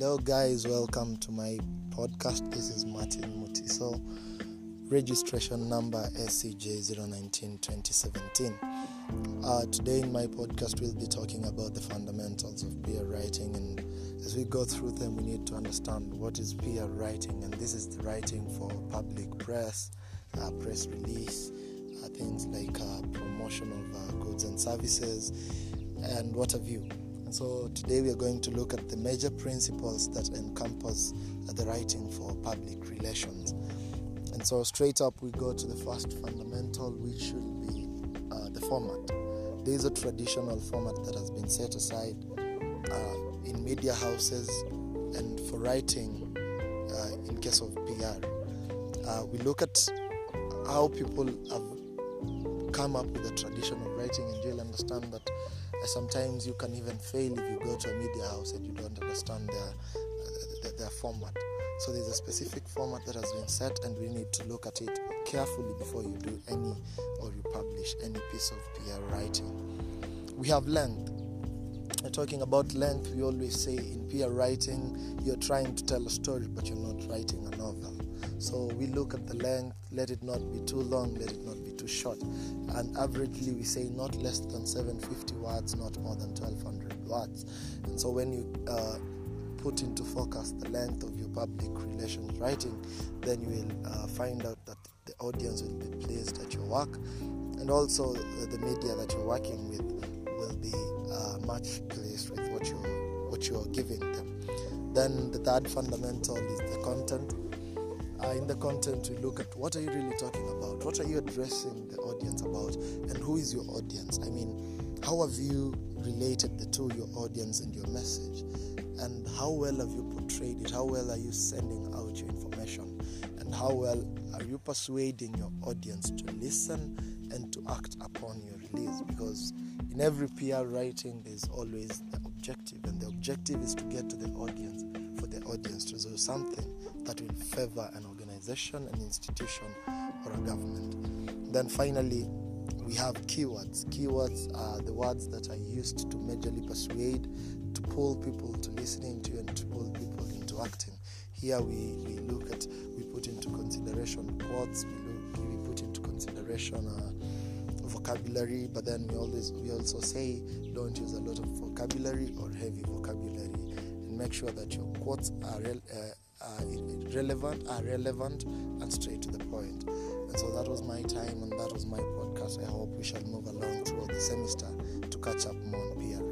Hello, guys, welcome to my podcast. This is Martin Mutiso, registration number SCJ019 2017. Uh, today, in my podcast, we'll be talking about the fundamentals of PR writing, and as we go through them, we need to understand what is PR writing, and this is the writing for public press, uh, press release, uh, things like uh, promotion of uh, goods and services, and what have you. So today we are going to look at the major principles that encompass the writing for public relations. And so straight up we go to the first fundamental, which should be uh, the format. There is a traditional format that has been set aside uh, in media houses and for writing uh, in case of PR. Uh, we look at how people have come up with the tradition of writing, and you'll understand that sometimes you can even fail if you go to a media house and you don't understand their, their, their format. So there's a specific format that has been set, and we need to look at it carefully before you do any or you publish any piece of PR writing. We have length. Talking about length. We always say in PR writing, you're trying to tell a story, but you're not writing a novel. So we look at the length. Let it not be too long. Let it not be too short. And averagely, we say not less than 750 words, not more than 1200 words. And so when you uh, put into focus the length of your public relations writing, then you will uh, find out that the audience will be pleased at your work, and also the media that you're working with much pleased with what you what you are giving them. Then the third fundamental is the content. Uh, in the content, we look at what are you really talking about? What are you addressing the audience about? And who is your audience? I mean, how have you related the two, your audience and your message? And how well have you portrayed it? How well are you sending out your information? And how well are you persuading your audience to listen and to act upon your release? Because in every PR writing, there's always the objective, and the objective is to get to the audience for the audience to do something that will favor an organization, an institution, or a government. Then finally, we have keywords. Keywords are the words that are used to majorly persuade, to pull people to listening to and to pull people into acting. Here we, we look at, we put into consideration quotes, we, look, we put into consideration uh, vocabulary, but then we always we also say don't use a lot of vocabulary or heavy vocabulary, and make sure that your quotes are, re- uh, are relevant, are relevant, and straight to the point. And so that was my time, and that was my podcast. I hope we shall move along throughout the semester to catch up more on PR